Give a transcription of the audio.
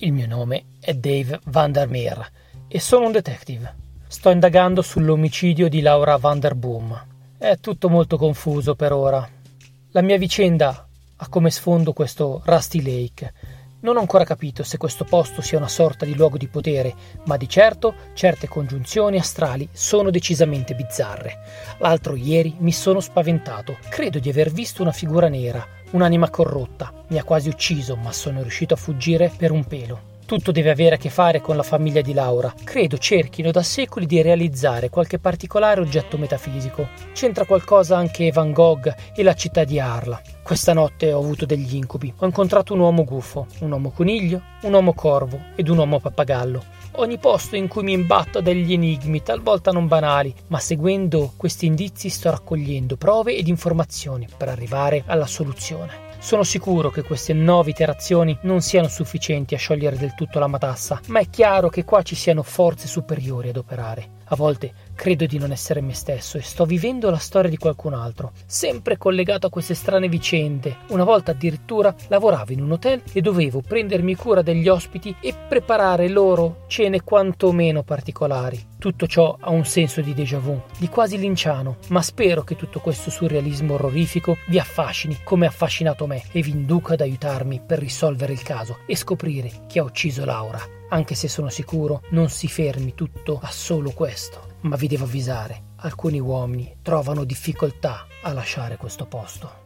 Il mio nome è Dave Vandermeer e sono un detective. Sto indagando sull'omicidio di Laura Vanderboom. È tutto molto confuso per ora. La mia vicenda ha come sfondo questo Rusty Lake. Non ho ancora capito se questo posto sia una sorta di luogo di potere, ma di certo certe congiunzioni astrali sono decisamente bizzarre. L'altro ieri mi sono spaventato. Credo di aver visto una figura nera, un'anima corrotta. Mi ha quasi ucciso, ma sono riuscito a fuggire per un pelo. Tutto deve avere a che fare con la famiglia di Laura. Credo cerchino da secoli di realizzare qualche particolare oggetto metafisico. C'entra qualcosa anche Van Gogh e la città di Arla. Questa notte ho avuto degli incubi. Ho incontrato un uomo gufo, un uomo coniglio, un uomo corvo ed un uomo pappagallo. Ogni posto in cui mi imbatto degli enigmi, talvolta non banali, ma seguendo questi indizi sto raccogliendo prove ed informazioni per arrivare alla soluzione. Sono sicuro che queste nove iterazioni non siano sufficienti a sciogliere del tutto la matassa, ma è chiaro che qua ci siano forze superiori ad operare. A volte credo di non essere me stesso e sto vivendo la storia di qualcun altro, sempre collegato a queste strane vicende. Una volta addirittura lavoravo in un hotel e dovevo prendermi cura degli ospiti e preparare loro cene quantomeno particolari. Tutto ciò ha un senso di déjà vu, di quasi linciano, ma spero che tutto questo surrealismo orrorifico vi affascini come ha affascinato me e vi induca ad aiutarmi per risolvere il caso e scoprire chi ha ucciso Laura anche se sono sicuro non si fermi tutto a solo questo. Ma vi devo avvisare, alcuni uomini trovano difficoltà a lasciare questo posto.